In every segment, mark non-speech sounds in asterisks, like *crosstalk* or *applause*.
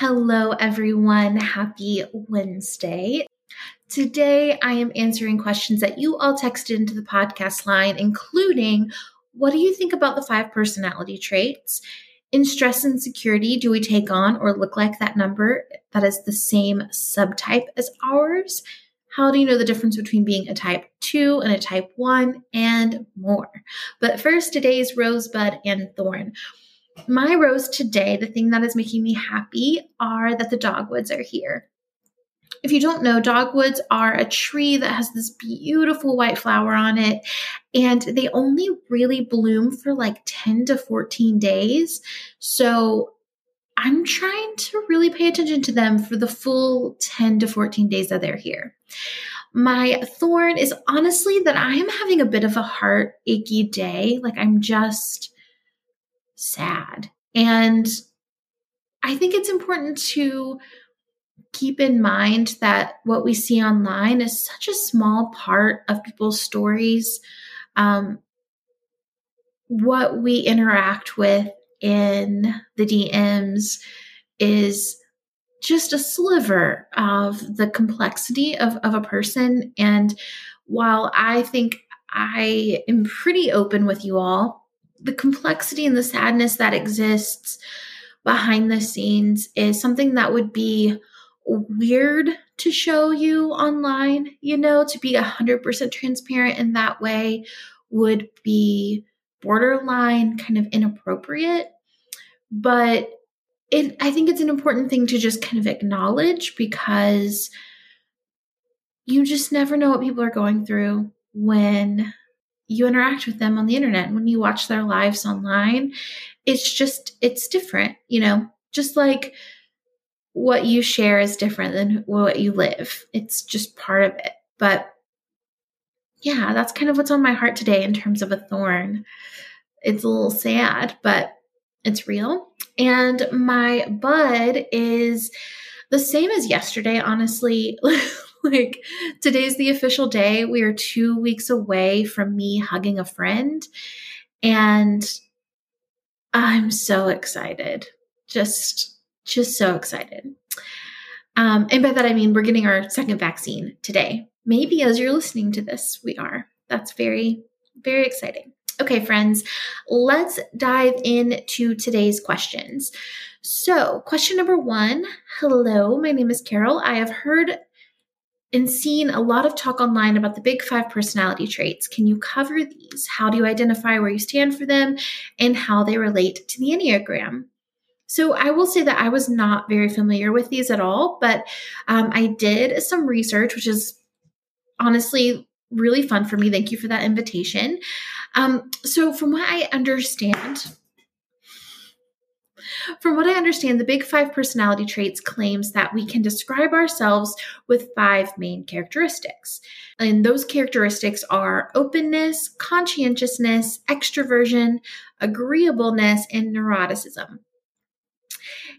Hello, everyone. Happy Wednesday. Today, I am answering questions that you all texted into the podcast line, including what do you think about the five personality traits? In stress and security, do we take on or look like that number that is the same subtype as ours? How do you know the difference between being a type 2 and a type 1 and more? But first, today's rosebud and thorn. My rose today, the thing that is making me happy, are that the dogwoods are here. If you don't know, dogwoods are a tree that has this beautiful white flower on it, and they only really bloom for like 10 to 14 days. So I'm trying to really pay attention to them for the full 10 to 14 days that they're here. My thorn is honestly that I am having a bit of a heart achy day. Like I'm just sad. And I think it's important to keep in mind that what we see online is such a small part of people's stories. Um, what we interact with in the DMs is just a sliver of the complexity of, of a person. And while I think I am pretty open with you all, the complexity and the sadness that exists behind the scenes is something that would be weird to show you online, you know, to be 100% transparent in that way would be borderline kind of inappropriate. But it, I think it's an important thing to just kind of acknowledge because you just never know what people are going through when you interact with them on the internet. And when you watch their lives online it's just it's different you know? Just like what you share is different than what you live. It's just part of it. But yeah that's kind of what's on my heart today in terms of a thorn. It's a little sad but it's real. And my bud is the same as yesterday honestly *laughs* *laughs* like today's the official day. We are two weeks away from me hugging a friend. And I'm so excited. Just, just so excited. Um, and by that I mean we're getting our second vaccine today. Maybe as you're listening to this, we are. That's very, very exciting. Okay, friends, let's dive into today's questions. So, question number one Hello, my name is Carol. I have heard and seen a lot of talk online about the big five personality traits. Can you cover these? How do you identify where you stand for them and how they relate to the Enneagram? So, I will say that I was not very familiar with these at all, but um, I did some research, which is honestly really fun for me. Thank you for that invitation. Um, so, from what I understand, from what I understand, the Big Five personality traits claims that we can describe ourselves with five main characteristics. And those characteristics are openness, conscientiousness, extroversion, agreeableness, and neuroticism.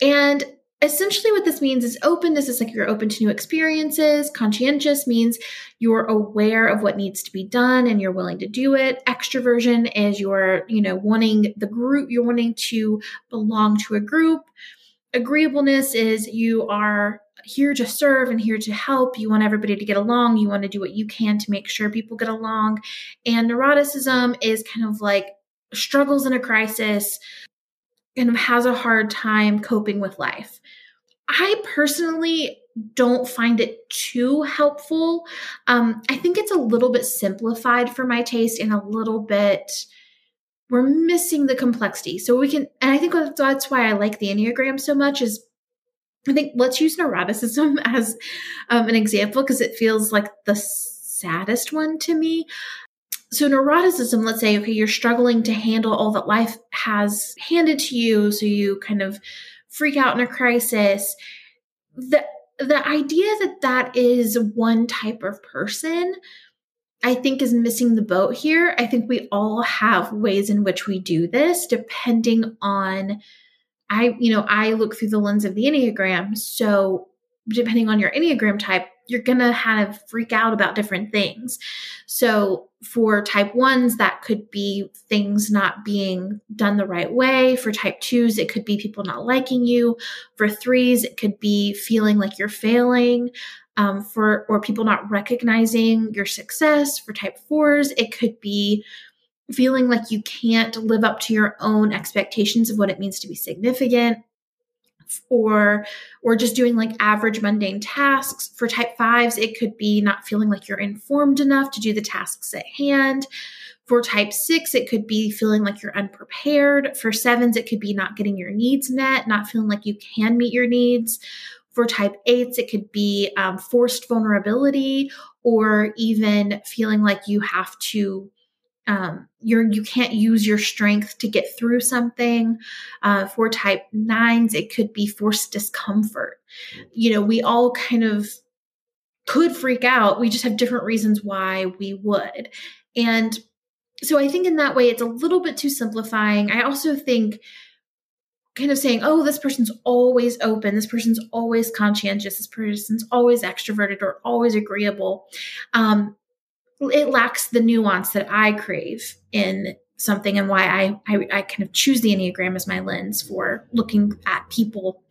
And essentially what this means is openness is like you're open to new experiences. Conscientious means you're aware of what needs to be done and you're willing to do it. Extroversion is you're you know wanting the group you're wanting to belong to a group. Agreeableness is you are here to serve and here to help. You want everybody to get along. You want to do what you can to make sure people get along. And neuroticism is kind of like struggles in a crisis of has a hard time coping with life. I personally don't find it too helpful. Um, I think it's a little bit simplified for my taste and a little bit, we're missing the complexity. So we can, and I think that's why I like the Enneagram so much is I think let's use neuroticism *laughs* as um, an example because it feels like the saddest one to me. So neuroticism, let's say, okay, you're struggling to handle all that life has handed to you, so you kind of freak out in a crisis. The the idea that that is one type of person I think is missing the boat here. I think we all have ways in which we do this depending on I you know, I look through the lens of the Enneagram. So depending on your Enneagram type, you're going to kind of freak out about different things. So for type ones, that could be things not being done the right way. For type twos, it could be people not liking you. For threes, it could be feeling like you're failing. Um, for or people not recognizing your success. For type fours, it could be feeling like you can't live up to your own expectations of what it means to be significant or or just doing like average mundane tasks. For type 5s it could be not feeling like you're informed enough to do the tasks at hand. For type 6 it could be feeling like you're unprepared. For 7s it could be not getting your needs met not feeling like you can meet your needs. For type 8s it could be um, forced vulnerability or even feeling like you have to um, you're you can't use your strength to get through something. Uh, for type nines, it could be forced discomfort. You know, we all kind of could freak out. We just have different reasons why we would, and so I think in that way it's a little bit too simplifying. I also think kind of saying, oh, this person's always open, this person's always conscientious, this person's always extroverted or always agreeable. Um, it lacks the nuance that I crave in something and why I, I, I kind of choose the Enneagram as my lens for looking at people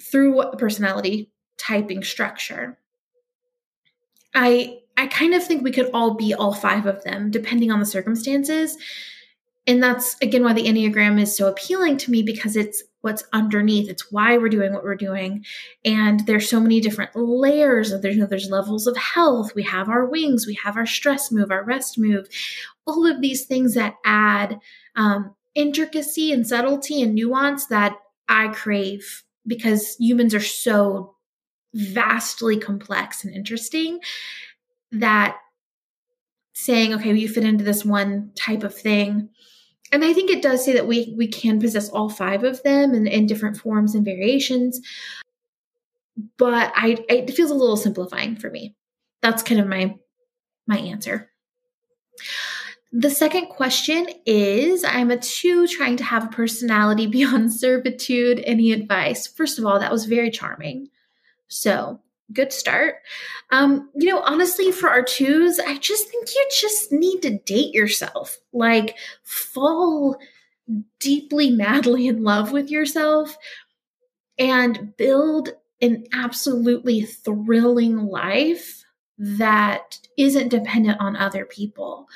through personality typing structure. I I kind of think we could all be all five of them depending on the circumstances. And that's again why the Enneagram is so appealing to me because it's what's underneath. It's why we're doing what we're doing. And there's so many different layers of there's you know, there's levels of health. We have our wings, we have our stress move, our rest move, all of these things that add um, intricacy and subtlety and nuance that I crave because humans are so vastly complex and interesting that saying, okay, you fit into this one type of thing and I think it does say that we we can possess all five of them in, in different forms and variations. But I it feels a little simplifying for me. That's kind of my my answer. The second question is I'm a two trying to have a personality *laughs* beyond servitude. Any advice? First of all, that was very charming. So good start. Um, you know, honestly, for our twos, I just think you just need to date yourself. Like, fall deeply, madly in love with yourself and build an absolutely thrilling life that isn't dependent on other people.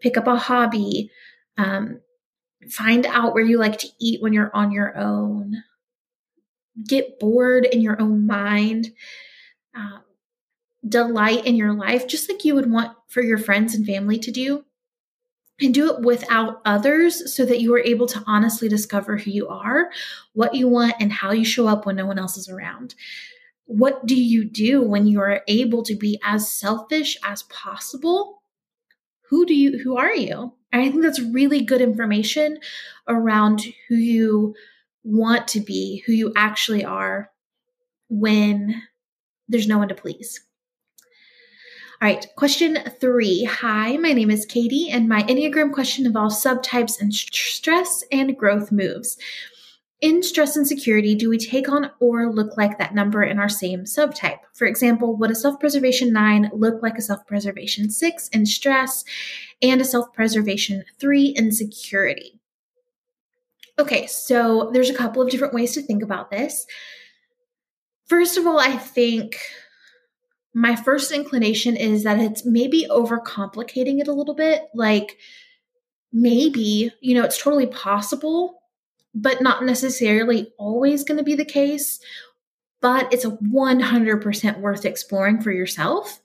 Pick up a hobby, um, find out where you like to eat when you're on your own, get bored in your own mind um, delight in your life, just like you would want for your friends and family to do. And do it without others so that you are able to honestly discover who you are, what you want, and how you show up when no one else is around. What do you do when you are able to be as selfish as possible? Who do you who are you? And I think that's really good information around who you want to be, who you actually are when there's no one to please. All right, question three. Hi, my name is Katie, and my Enneagram question involves subtypes and stress and growth moves. In stress and security, do we take on or look like that number in our same subtype? For example, would a self preservation nine look like a self preservation six in stress and a self preservation three in security? Okay, so there's a couple of different ways to think about this. First of all, I think my first inclination is that it's maybe overcomplicating it a little bit. Like, maybe, you know, it's totally possible, but not necessarily always going to be the case. But it's a 100% worth exploring for yourself.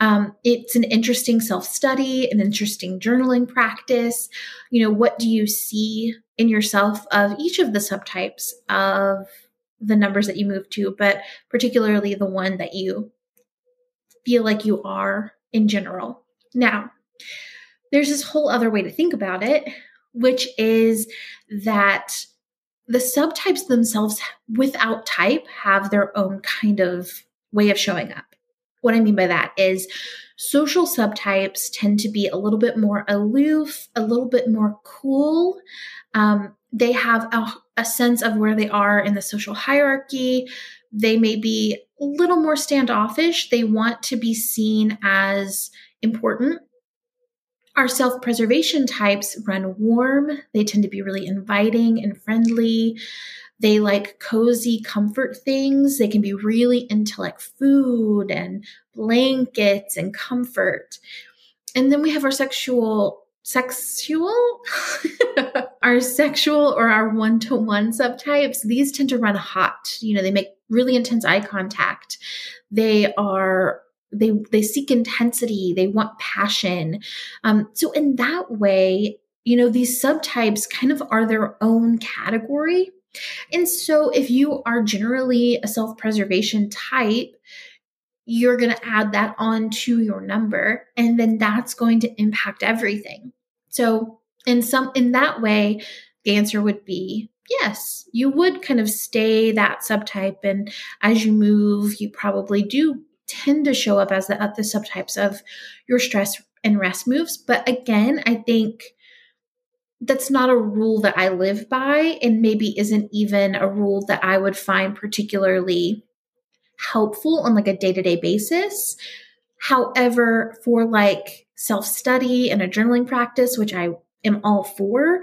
Um, it's an interesting self study, an interesting journaling practice. You know, what do you see in yourself of each of the subtypes of the numbers that you move to, but particularly the one that you feel like you are in general. Now, there's this whole other way to think about it, which is that the subtypes themselves, without type, have their own kind of way of showing up. What I mean by that is social subtypes tend to be a little bit more aloof, a little bit more cool. Um, they have a, a sense of where they are in the social hierarchy. They may be a little more standoffish. They want to be seen as important. Our self preservation types run warm. They tend to be really inviting and friendly. They like cozy comfort things. They can be really into like food and blankets and comfort. And then we have our sexual sexual *laughs* our sexual or our one-to-one subtypes these tend to run hot. You know they make really intense eye contact. They are they they seek intensity. They want passion. Um, so in that way you know these subtypes kind of are their own category. And so if you are generally a self-preservation type you're going to add that on to your number and then that's going to impact everything. So in some in that way, the answer would be yes, you would kind of stay that subtype and as you move, you probably do tend to show up as the, the subtypes of your stress and rest moves. But again, I think that's not a rule that I live by and maybe isn't even a rule that I would find particularly helpful on like a day-to-day basis. However, for like self study and a journaling practice, which I am all for,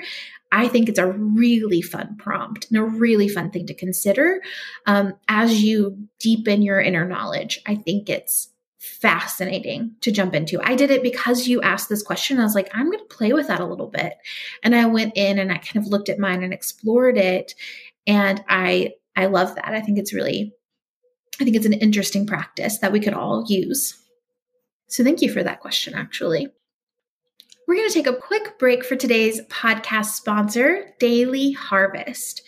I think it's a really fun prompt and a really fun thing to consider um, as you deepen your inner knowledge. I think it's fascinating to jump into. I did it because you asked this question. I was like, I'm going to play with that a little bit. And I went in and I kind of looked at mine and explored it. And I, I love that. I think it's really, I think it's an interesting practice that we could all use. So thank you for that question, actually. We're going to take a quick break for today's podcast sponsor, Daily Harvest.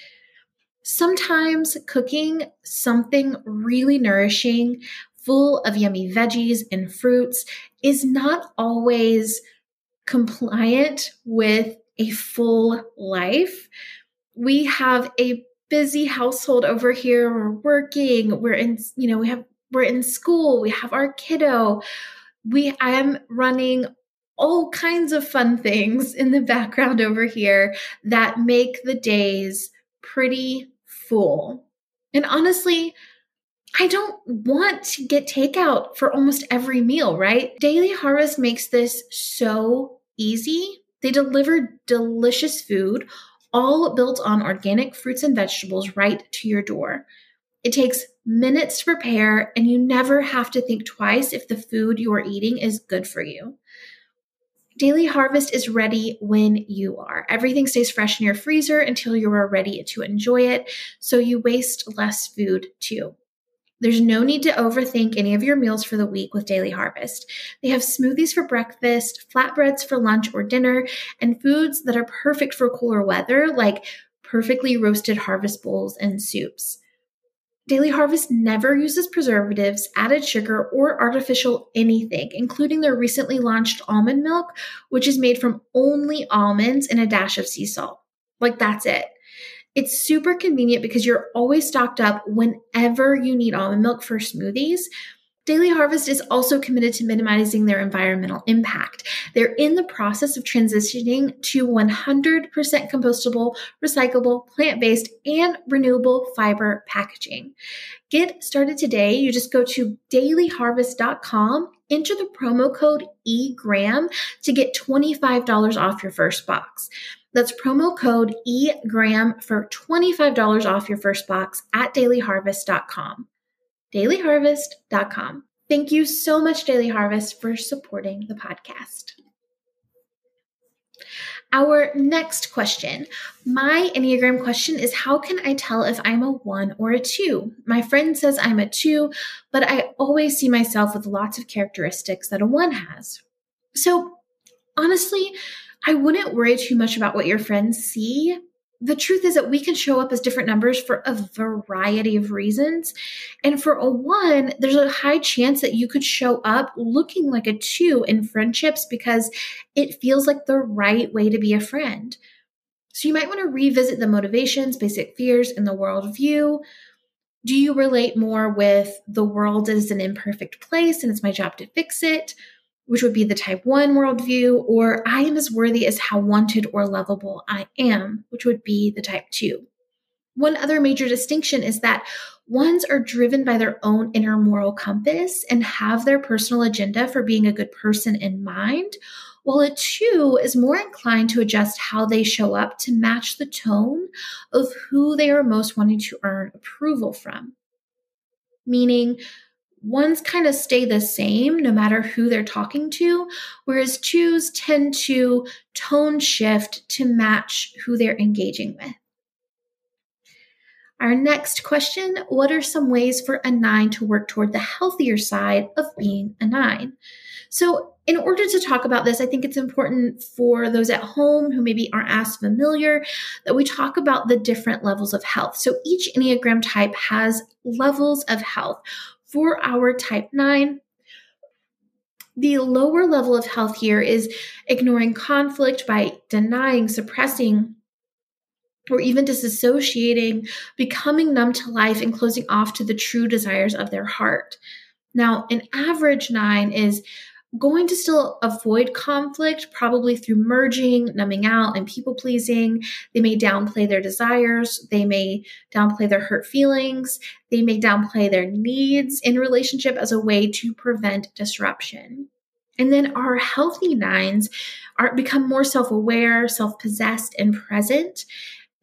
Sometimes cooking something really nourishing, full of yummy veggies and fruits, is not always compliant with a full life. We have a busy household over here. We're working, we're in, you know, we have we're in school, we have our kiddo we I am running all kinds of fun things in the background over here that make the days pretty full. And honestly, I don't want to get takeout for almost every meal, right? Daily Harvest makes this so easy. They deliver delicious food, all built on organic fruits and vegetables right to your door. It takes minutes to prepare, and you never have to think twice if the food you are eating is good for you. Daily Harvest is ready when you are. Everything stays fresh in your freezer until you are ready to enjoy it, so you waste less food too. There's no need to overthink any of your meals for the week with Daily Harvest. They have smoothies for breakfast, flatbreads for lunch or dinner, and foods that are perfect for cooler weather, like perfectly roasted harvest bowls and soups. Daily Harvest never uses preservatives, added sugar, or artificial anything, including their recently launched almond milk, which is made from only almonds and a dash of sea salt. Like, that's it. It's super convenient because you're always stocked up whenever you need almond milk for smoothies, Daily Harvest is also committed to minimizing their environmental impact. They're in the process of transitioning to 100% compostable, recyclable, plant based, and renewable fiber packaging. Get started today. You just go to dailyharvest.com, enter the promo code EGRAM to get $25 off your first box. That's promo code EGRAM for $25 off your first box at dailyharvest.com dailyharvest.com. Thank you so much, Daily Harvest, for supporting the podcast. Our next question. My Enneagram question is How can I tell if I'm a one or a two? My friend says I'm a two, but I always see myself with lots of characteristics that a one has. So, honestly, I wouldn't worry too much about what your friends see the truth is that we can show up as different numbers for a variety of reasons. And for a one, there's a high chance that you could show up looking like a two in friendships because it feels like the right way to be a friend. So you might want to revisit the motivations, basic fears, and the worldview. Do you relate more with the world is an imperfect place and it's my job to fix it? Which would be the type one worldview, or I am as worthy as how wanted or lovable I am, which would be the type two. One other major distinction is that ones are driven by their own inner moral compass and have their personal agenda for being a good person in mind, while a two is more inclined to adjust how they show up to match the tone of who they are most wanting to earn approval from. Meaning, ones kind of stay the same no matter who they're talking to, whereas twos tend to tone shift to match who they're engaging with. Our next question What are some ways for a nine to work toward the healthier side of being a nine? So, in order to talk about this, I think it's important for those at home who maybe aren't as familiar that we talk about the different levels of health. So, each Enneagram type has levels of health for our type 9, the lower level of health here is ignoring conflict by denying, suppressing, or even disassociating, becoming numb to life, and closing off to the true desires of their heart. Now, an average nine is going to still avoid conflict, probably through merging, numbing out, and people pleasing. They may downplay their desires. They may downplay their hurt feelings. They may downplay their needs in relationship as a way to prevent disruption. And then our healthy nines are become more self-aware, self-possessed, and present.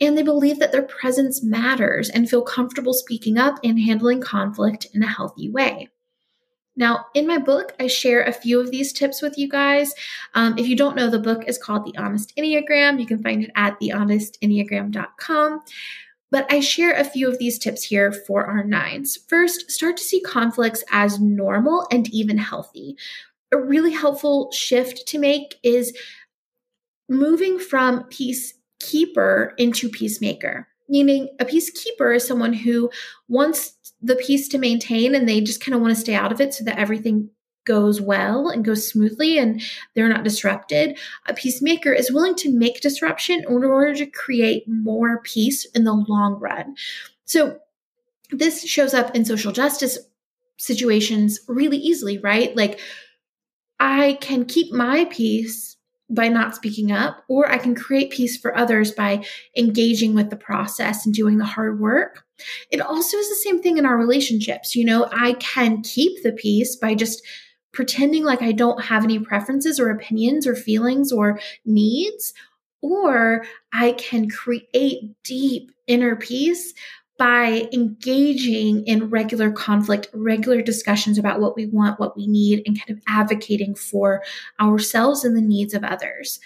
And they believe that their presence matters and feel comfortable speaking up and handling conflict in a healthy way. Now, in my book, I share a few of these tips with you guys. Um, if you don't know, the book is called The Honest Enneagram. You can find it at thehonestenneagram.com. But I share a few of these tips here for our nines. First, start to see conflicts as normal and even healthy. A really helpful shift to make is moving from peacekeeper into peacemaker meaning a peacekeeper is someone who wants the peace to maintain and they just kind of want to stay out of it so that everything goes well and goes smoothly and they're not disrupted. A peacemaker is willing to make disruption in order to create more peace in the long run. So this shows up in social justice situations really easily, right? Like I can keep my peace by not speaking up, or I can create peace for others by engaging with the process and doing the hard work. It also is the same thing in our relationships. You know, I can keep the peace by just pretending like I don't have any preferences or opinions or feelings or needs, or I can create deep inner peace by engaging in regular conflict, regular discussions about what we want, what we need, and kind of advocating for ourselves and the needs of others.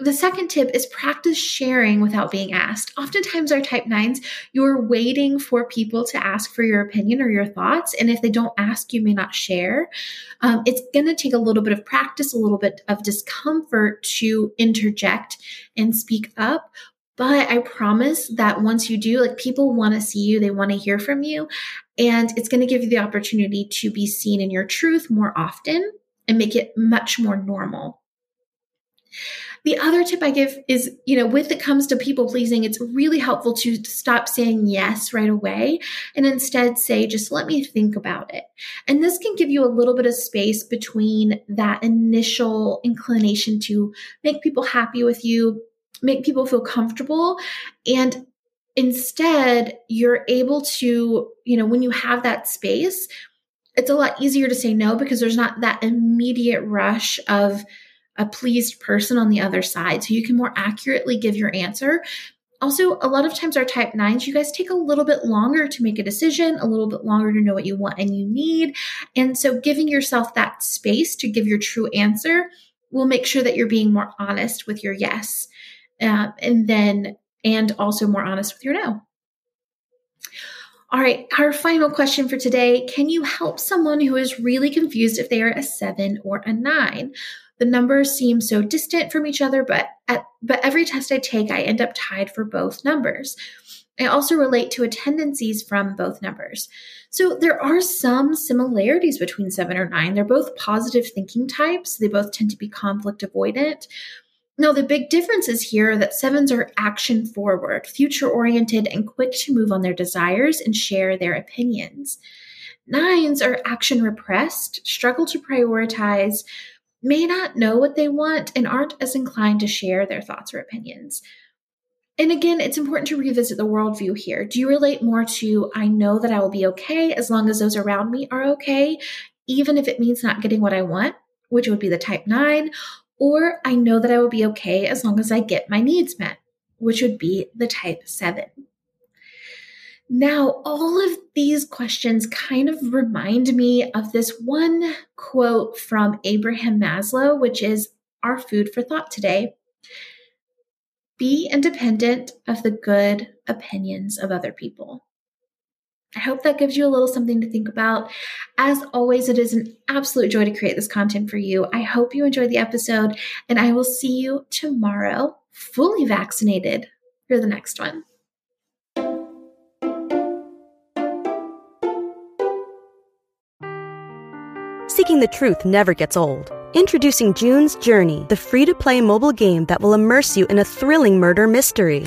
The second tip is practice sharing without being asked. Oftentimes, our type nines, you're waiting for people to ask for your opinion or your thoughts. And if they don't ask, you may not share. Um, it's going to take a little bit of practice, a little bit of discomfort to interject and speak up. But I promise that once you do, like people want to see you, they want to hear from you. And it's going to give you the opportunity to be seen in your truth more often and make it much more normal. The other tip I give is, you know, with it comes to people pleasing, it's really helpful to stop saying yes right away and instead say, just let me think about it. And this can give you a little bit of space between that initial inclination to make people happy with you, make people feel comfortable. And instead you're able to you know when you have that space it's a lot easier to say no because there's not that immediate rush of a pleased person on the other side. So you can more accurately give your answer. Also a lot of times our type 9s you guys take a little bit longer to make a decision a little bit longer to know what you want and you need. And so giving yourself that space to give your true answer will make sure that you're being more honest with your yes uh, and then and also more honest with your no. All right, our final question for today Can you help someone who is really confused if they are a seven or a nine? The numbers seem so distant from each other, but at, but every test I take, I end up tied for both numbers. I also relate to attendances from both numbers. So there are some similarities between seven or nine. They're both positive thinking types. They both tend to be conflict avoidant. Now, the big difference is here that sevens are action forward, future oriented, and quick to move on their desires and share their opinions. Nines are action repressed, struggle to prioritize, may not know what they want, and aren't as inclined to share their thoughts or opinions. And again, it's important to revisit the worldview here. Do you relate more to, I know that I will be okay as long as those around me are okay, even if it means not getting what I want, which would be the type nine, or I know that I will be okay as long as I get my needs met, which would be the type seven. Now, all of these questions kind of remind me of this one quote from Abraham Maslow, which is our food for thought today. Be independent of the good opinions of other people. I hope that gives you a little something to think about. As always, it is an absolute joy to create this content for you. I hope you enjoyed the episode, and I will see you tomorrow, fully vaccinated, for the next one. Seeking the truth never gets old. Introducing June's Journey, the free to play mobile game that will immerse you in a thrilling murder mystery.